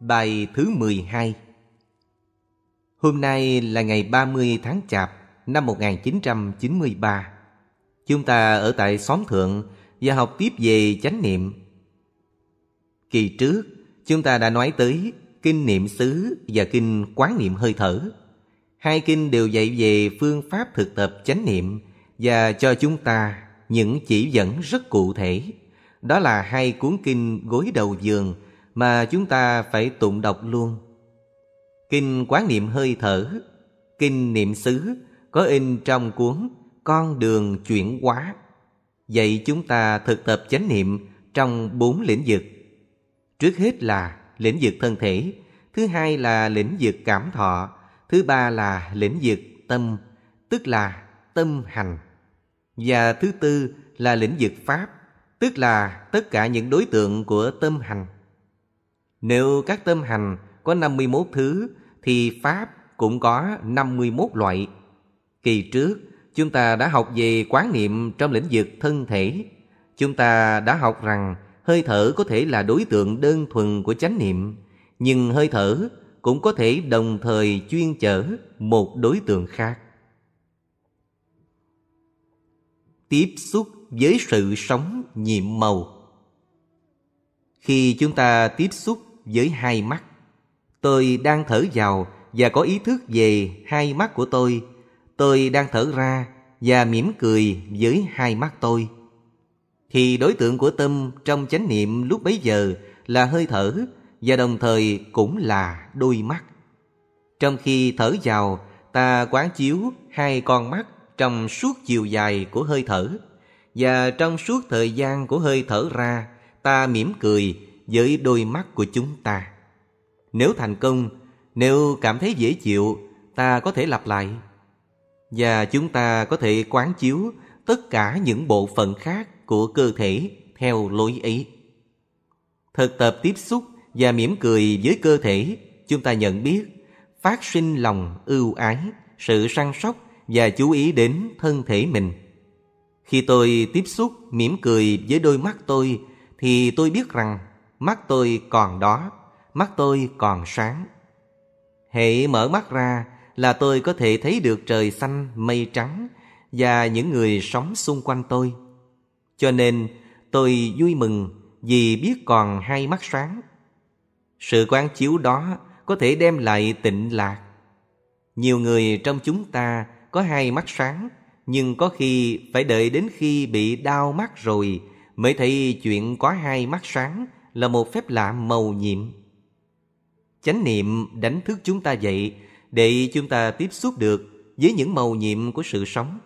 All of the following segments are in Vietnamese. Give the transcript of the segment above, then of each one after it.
Bài thứ 12 Hôm nay là ngày 30 tháng Chạp năm 1993. Chúng ta ở tại xóm thượng và học tiếp về chánh niệm. Kỳ trước, chúng ta đã nói tới kinh niệm xứ và kinh quán niệm hơi thở. Hai kinh đều dạy về phương pháp thực tập chánh niệm và cho chúng ta những chỉ dẫn rất cụ thể. Đó là hai cuốn kinh gối đầu giường mà chúng ta phải tụng đọc luôn. Kinh quán niệm hơi thở, kinh niệm xứ có in trong cuốn Con đường chuyển hóa, dạy chúng ta thực tập chánh niệm trong bốn lĩnh vực. Trước hết là lĩnh vực thân thể, thứ hai là lĩnh vực cảm thọ, thứ ba là lĩnh vực tâm, tức là tâm hành. Và thứ tư là lĩnh vực pháp, tức là tất cả những đối tượng của tâm hành. Nếu các tâm hành có 51 thứ thì Pháp cũng có 51 loại. Kỳ trước, chúng ta đã học về quán niệm trong lĩnh vực thân thể. Chúng ta đã học rằng hơi thở có thể là đối tượng đơn thuần của chánh niệm, nhưng hơi thở cũng có thể đồng thời chuyên chở một đối tượng khác. Tiếp xúc với sự sống nhiệm màu Khi chúng ta tiếp xúc với hai mắt. Tôi đang thở vào và có ý thức về hai mắt của tôi. Tôi đang thở ra và mỉm cười với hai mắt tôi. Thì đối tượng của tâm trong chánh niệm lúc bấy giờ là hơi thở và đồng thời cũng là đôi mắt. Trong khi thở vào, ta quán chiếu hai con mắt trong suốt chiều dài của hơi thở. Và trong suốt thời gian của hơi thở ra, ta mỉm cười với đôi mắt của chúng ta. Nếu thành công, nếu cảm thấy dễ chịu, ta có thể lặp lại. Và chúng ta có thể quán chiếu tất cả những bộ phận khác của cơ thể theo lối ấy. Thực tập tiếp xúc và mỉm cười với cơ thể, chúng ta nhận biết phát sinh lòng ưu ái, sự săn sóc và chú ý đến thân thể mình. Khi tôi tiếp xúc mỉm cười với đôi mắt tôi thì tôi biết rằng mắt tôi còn đó, mắt tôi còn sáng. Hệ mở mắt ra là tôi có thể thấy được trời xanh, mây trắng và những người sống xung quanh tôi. Cho nên tôi vui mừng vì biết còn hai mắt sáng. Sự quán chiếu đó có thể đem lại tịnh lạc. Nhiều người trong chúng ta có hai mắt sáng, nhưng có khi phải đợi đến khi bị đau mắt rồi mới thấy chuyện có hai mắt sáng là một phép lạ màu nhiệm. Chánh niệm đánh thức chúng ta dậy để chúng ta tiếp xúc được với những màu nhiệm của sự sống.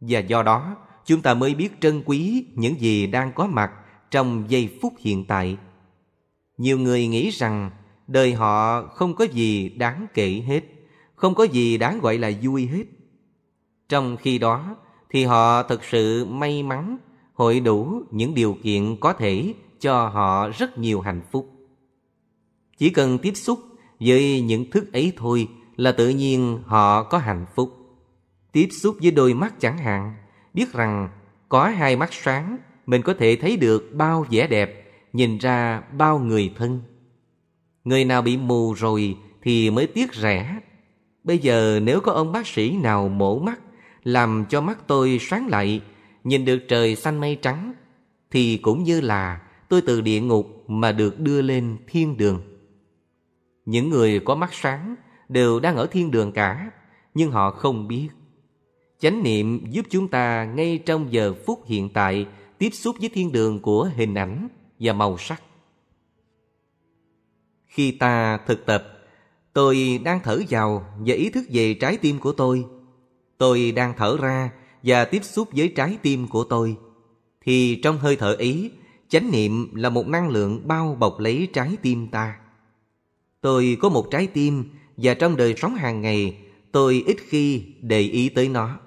Và do đó, chúng ta mới biết trân quý những gì đang có mặt trong giây phút hiện tại. Nhiều người nghĩ rằng đời họ không có gì đáng kể hết, không có gì đáng gọi là vui hết. Trong khi đó thì họ thật sự may mắn hội đủ những điều kiện có thể cho họ rất nhiều hạnh phúc. Chỉ cần tiếp xúc với những thức ấy thôi là tự nhiên họ có hạnh phúc. Tiếp xúc với đôi mắt chẳng hạn, biết rằng có hai mắt sáng mình có thể thấy được bao vẻ đẹp, nhìn ra bao người thân. Người nào bị mù rồi thì mới tiếc rẻ. Bây giờ nếu có ông bác sĩ nào mổ mắt, làm cho mắt tôi sáng lại, nhìn được trời xanh mây trắng, thì cũng như là tôi từ địa ngục mà được đưa lên thiên đường. Những người có mắt sáng đều đang ở thiên đường cả, nhưng họ không biết. Chánh niệm giúp chúng ta ngay trong giờ phút hiện tại tiếp xúc với thiên đường của hình ảnh và màu sắc. Khi ta thực tập, tôi đang thở vào và ý thức về trái tim của tôi. Tôi đang thở ra và tiếp xúc với trái tim của tôi. Thì trong hơi thở ý. Chánh niệm là một năng lượng bao bọc lấy trái tim ta. Tôi có một trái tim và trong đời sống hàng ngày tôi ít khi để ý tới nó.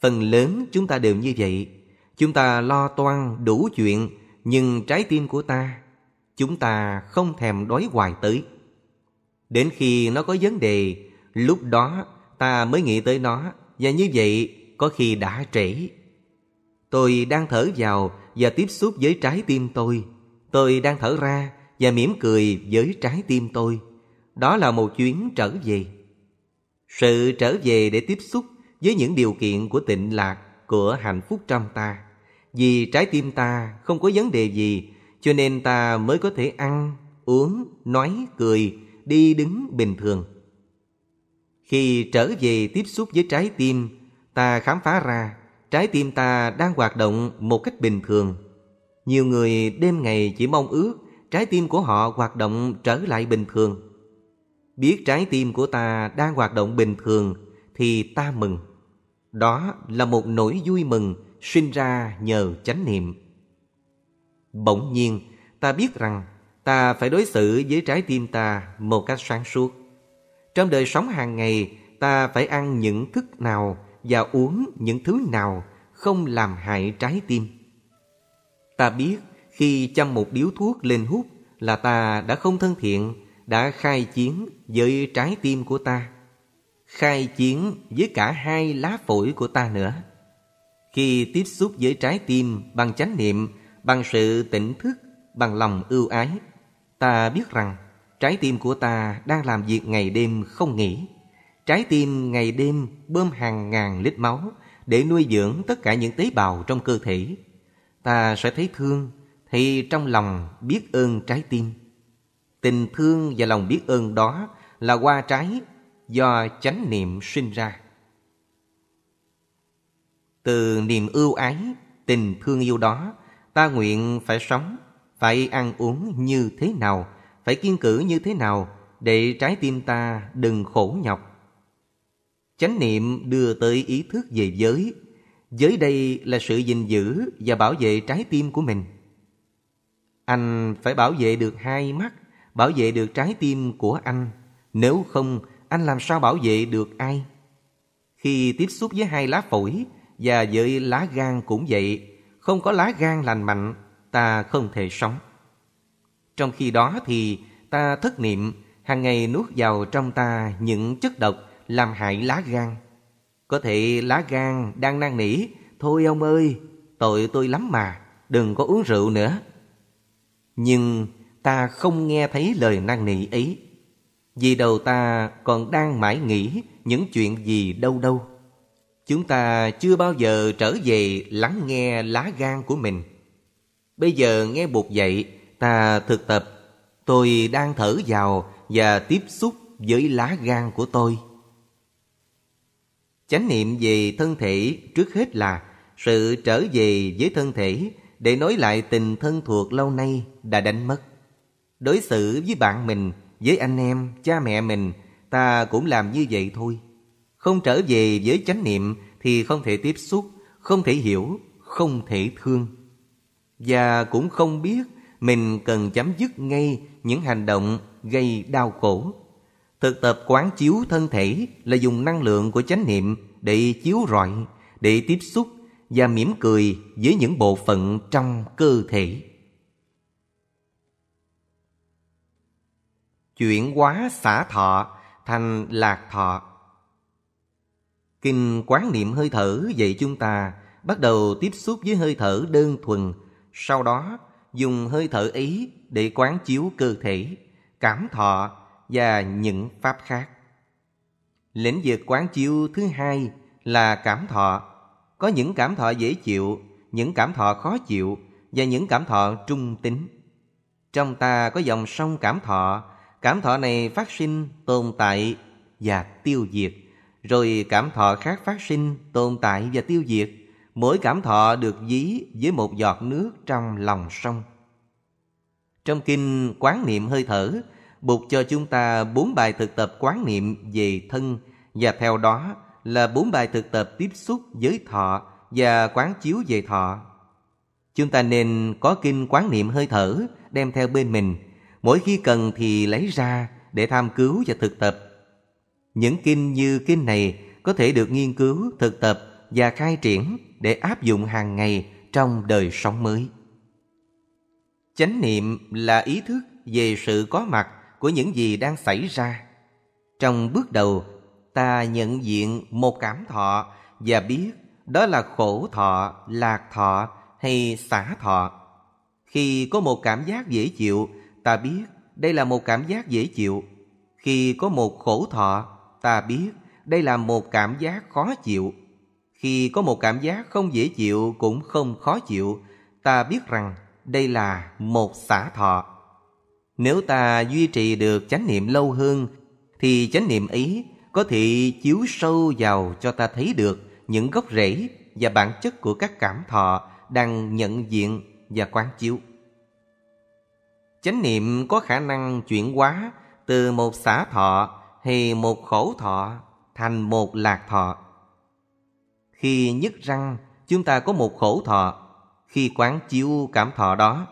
Phần lớn chúng ta đều như vậy. Chúng ta lo toan đủ chuyện nhưng trái tim của ta chúng ta không thèm đói hoài tới. Đến khi nó có vấn đề, lúc đó ta mới nghĩ tới nó và như vậy có khi đã trễ. Tôi đang thở vào và tiếp xúc với trái tim tôi. Tôi đang thở ra và mỉm cười với trái tim tôi. Đó là một chuyến trở về. Sự trở về để tiếp xúc với những điều kiện của tịnh lạc, của hạnh phúc trong ta. Vì trái tim ta không có vấn đề gì, cho nên ta mới có thể ăn, uống, nói, cười, đi đứng bình thường. Khi trở về tiếp xúc với trái tim, ta khám phá ra trái tim ta đang hoạt động một cách bình thường. Nhiều người đêm ngày chỉ mong ước trái tim của họ hoạt động trở lại bình thường. Biết trái tim của ta đang hoạt động bình thường thì ta mừng. Đó là một nỗi vui mừng sinh ra nhờ chánh niệm. Bỗng nhiên, ta biết rằng ta phải đối xử với trái tim ta một cách sáng suốt. Trong đời sống hàng ngày, ta phải ăn những thức nào và uống những thứ nào không làm hại trái tim. Ta biết khi chăm một điếu thuốc lên hút là ta đã không thân thiện, đã khai chiến với trái tim của ta. Khai chiến với cả hai lá phổi của ta nữa. Khi tiếp xúc với trái tim bằng chánh niệm, bằng sự tỉnh thức, bằng lòng ưu ái, ta biết rằng trái tim của ta đang làm việc ngày đêm không nghỉ. Trái tim ngày đêm bơm hàng ngàn lít máu để nuôi dưỡng tất cả những tế bào trong cơ thể. Ta sẽ thấy thương, thì trong lòng biết ơn trái tim. Tình thương và lòng biết ơn đó là hoa trái do chánh niệm sinh ra. Từ niềm ưu ái, tình thương yêu đó, ta nguyện phải sống, phải ăn uống như thế nào, phải kiên cử như thế nào để trái tim ta đừng khổ nhọc Chánh niệm đưa tới ý thức về giới. Giới đây là sự gìn giữ và bảo vệ trái tim của mình. Anh phải bảo vệ được hai mắt, bảo vệ được trái tim của anh. Nếu không, anh làm sao bảo vệ được ai? Khi tiếp xúc với hai lá phổi và với lá gan cũng vậy, không có lá gan lành mạnh, ta không thể sống. Trong khi đó thì ta thất niệm, hàng ngày nuốt vào trong ta những chất độc làm hại lá gan. Có thể lá gan đang năn nỉ, thôi ông ơi, tội tôi lắm mà, đừng có uống rượu nữa. Nhưng ta không nghe thấy lời năn nỉ ấy, vì đầu ta còn đang mãi nghĩ những chuyện gì đâu đâu. Chúng ta chưa bao giờ trở về lắng nghe lá gan của mình. Bây giờ nghe buộc dậy, ta thực tập, tôi đang thở vào và tiếp xúc với lá gan của tôi. Chánh niệm về thân thể trước hết là sự trở về với thân thể để nối lại tình thân thuộc lâu nay đã đánh mất. Đối xử với bạn mình, với anh em, cha mẹ mình, ta cũng làm như vậy thôi. Không trở về với chánh niệm thì không thể tiếp xúc, không thể hiểu, không thể thương. Và cũng không biết mình cần chấm dứt ngay những hành động gây đau khổ Thực tập quán chiếu thân thể là dùng năng lượng của chánh niệm để chiếu rọi, để tiếp xúc và mỉm cười với những bộ phận trong cơ thể. Chuyển hóa xả thọ thành lạc thọ Kinh quán niệm hơi thở dạy chúng ta bắt đầu tiếp xúc với hơi thở đơn thuần, sau đó dùng hơi thở ấy để quán chiếu cơ thể, cảm thọ và những pháp khác. Lĩnh vực quán chiếu thứ hai là cảm thọ. Có những cảm thọ dễ chịu, những cảm thọ khó chịu và những cảm thọ trung tính. Trong ta có dòng sông cảm thọ, cảm thọ này phát sinh, tồn tại và tiêu diệt. Rồi cảm thọ khác phát sinh, tồn tại và tiêu diệt. Mỗi cảm thọ được dí với một giọt nước trong lòng sông. Trong kinh quán niệm hơi thở Bụt cho chúng ta bốn bài thực tập quán niệm về thân và theo đó là bốn bài thực tập tiếp xúc với thọ và quán chiếu về thọ. Chúng ta nên có kinh quán niệm hơi thở đem theo bên mình, mỗi khi cần thì lấy ra để tham cứu và thực tập. Những kinh như kinh này có thể được nghiên cứu, thực tập và khai triển để áp dụng hàng ngày trong đời sống mới. Chánh niệm là ý thức về sự có mặt của những gì đang xảy ra. Trong bước đầu, ta nhận diện một cảm thọ và biết đó là khổ thọ, lạc thọ hay xả thọ. Khi có một cảm giác dễ chịu, ta biết đây là một cảm giác dễ chịu. Khi có một khổ thọ, ta biết đây là một cảm giác khó chịu. Khi có một cảm giác không dễ chịu cũng không khó chịu, ta biết rằng đây là một xả thọ. Nếu ta duy trì được chánh niệm lâu hơn, thì chánh niệm ấy có thể chiếu sâu vào cho ta thấy được những gốc rễ và bản chất của các cảm thọ đang nhận diện và quán chiếu. Chánh niệm có khả năng chuyển hóa từ một xả thọ hay một khổ thọ thành một lạc thọ. Khi nhức răng, chúng ta có một khổ thọ. Khi quán chiếu cảm thọ đó,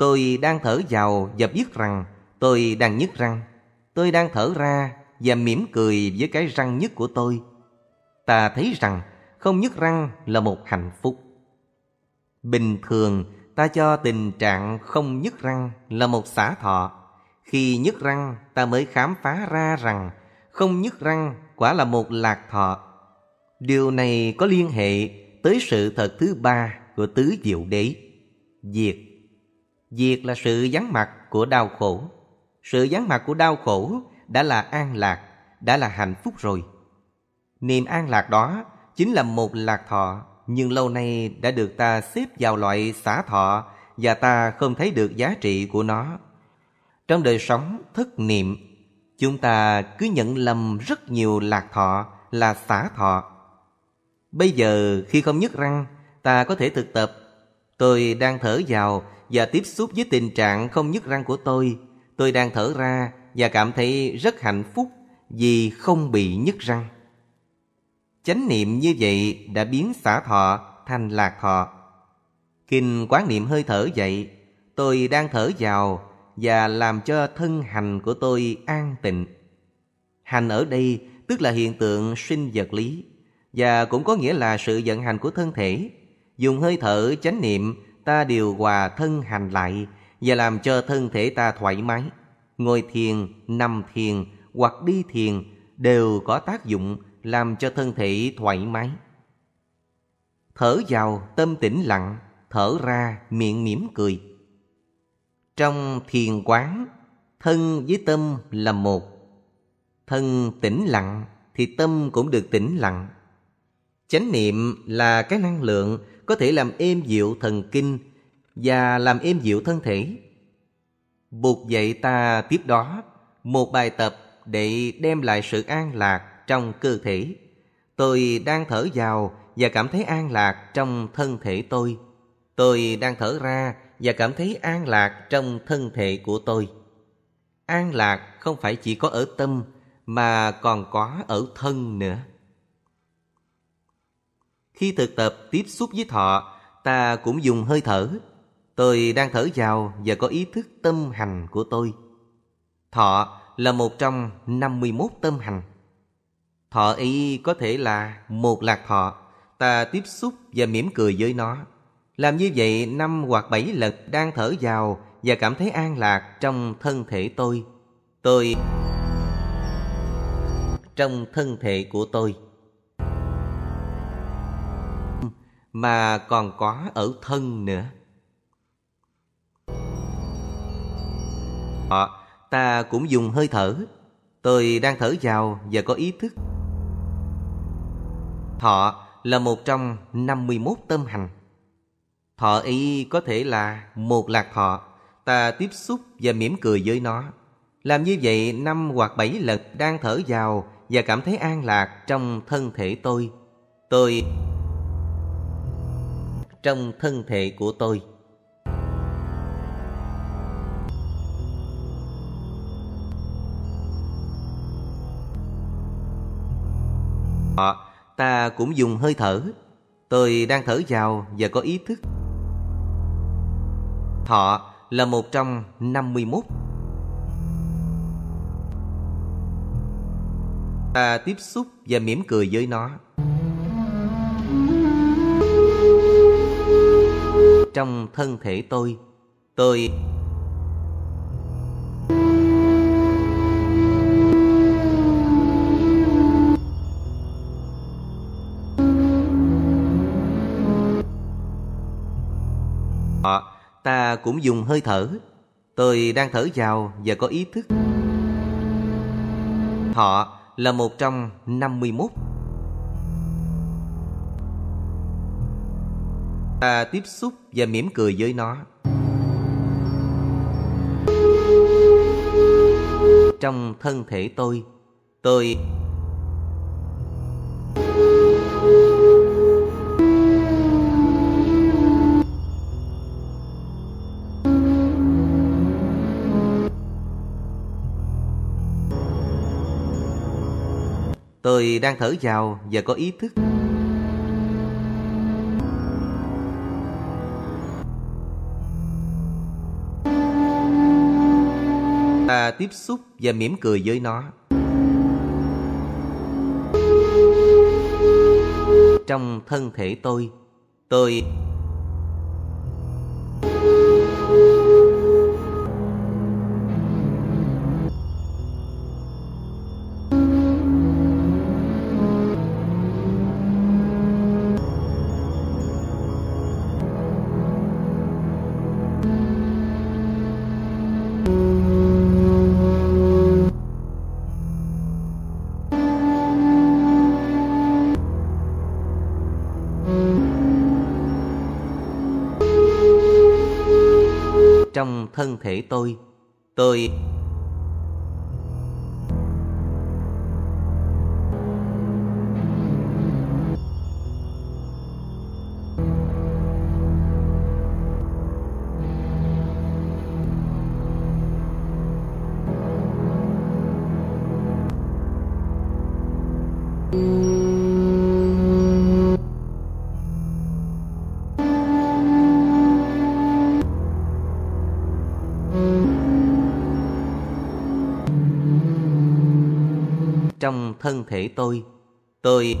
tôi đang thở vào và biết rằng tôi đang nhức răng. Tôi đang thở ra và mỉm cười với cái răng nhức của tôi. Ta thấy rằng không nhức răng là một hạnh phúc. Bình thường ta cho tình trạng không nhức răng là một xả thọ. Khi nhức răng ta mới khám phá ra rằng không nhức răng quả là một lạc thọ. Điều này có liên hệ tới sự thật thứ ba của tứ diệu đế, diệt. Diệt là sự vắng mặt của đau khổ. Sự vắng mặt của đau khổ đã là an lạc, đã là hạnh phúc rồi. Niềm an lạc đó chính là một lạc thọ, nhưng lâu nay đã được ta xếp vào loại xả thọ và ta không thấy được giá trị của nó. Trong đời sống thất niệm, chúng ta cứ nhận lầm rất nhiều lạc thọ là xả thọ. Bây giờ khi không nhức răng, ta có thể thực tập. Tôi đang thở vào và tiếp xúc với tình trạng không nhức răng của tôi. Tôi đang thở ra và cảm thấy rất hạnh phúc vì không bị nhức răng. Chánh niệm như vậy đã biến xả thọ thành lạc thọ. Kinh quán niệm hơi thở vậy, tôi đang thở vào và làm cho thân hành của tôi an tịnh. Hành ở đây tức là hiện tượng sinh vật lý và cũng có nghĩa là sự vận hành của thân thể. Dùng hơi thở chánh niệm ta điều hòa thân hành lại và làm cho thân thể ta thoải mái. Ngồi thiền, nằm thiền hoặc đi thiền đều có tác dụng làm cho thân thể thoải mái. Thở vào tâm tĩnh lặng, thở ra miệng mỉm cười. Trong thiền quán, thân với tâm là một. Thân tĩnh lặng thì tâm cũng được tĩnh lặng. Chánh niệm là cái năng lượng có thể làm êm dịu thần kinh và làm êm dịu thân thể. Buộc dạy ta tiếp đó một bài tập để đem lại sự an lạc trong cơ thể. Tôi đang thở vào và cảm thấy an lạc trong thân thể tôi. Tôi đang thở ra và cảm thấy an lạc trong thân thể của tôi. An lạc không phải chỉ có ở tâm mà còn có ở thân nữa. Khi thực tập tiếp xúc với thọ, ta cũng dùng hơi thở. Tôi đang thở vào và có ý thức tâm hành của tôi. Thọ là một trong 51 tâm hành. Thọ ý có thể là một lạc thọ, ta tiếp xúc và mỉm cười với nó. Làm như vậy năm hoặc bảy lần đang thở vào và cảm thấy an lạc trong thân thể tôi. Tôi trong thân thể của tôi mà còn có ở thân nữa. Họ, ta cũng dùng hơi thở. Tôi đang thở vào và có ý thức. Thọ là một trong 51 tâm hành. Thọ ý có thể là một lạc thọ. Ta tiếp xúc và mỉm cười với nó. Làm như vậy năm hoặc bảy lần đang thở vào và cảm thấy an lạc trong thân thể tôi. Tôi trong thân thể của tôi. Họ, ta cũng dùng hơi thở. Tôi đang thở vào và có ý thức. Thọ là một trong 51 Ta tiếp xúc và mỉm cười với nó Trong thân thể tôi. Tôi à, Ta cũng dùng hơi thở. Tôi đang thở vào và có ý thức. Thọ là một trong 51 Ta tiếp xúc và mỉm cười với nó. Trong thân thể tôi Tôi Tôi đang thở vào và có ý thức Ta tiếp xúc và mỉm cười với nó. Trong thân thể tôi Tôi thân thể tôi. Tôi thân thể tôi. Tôi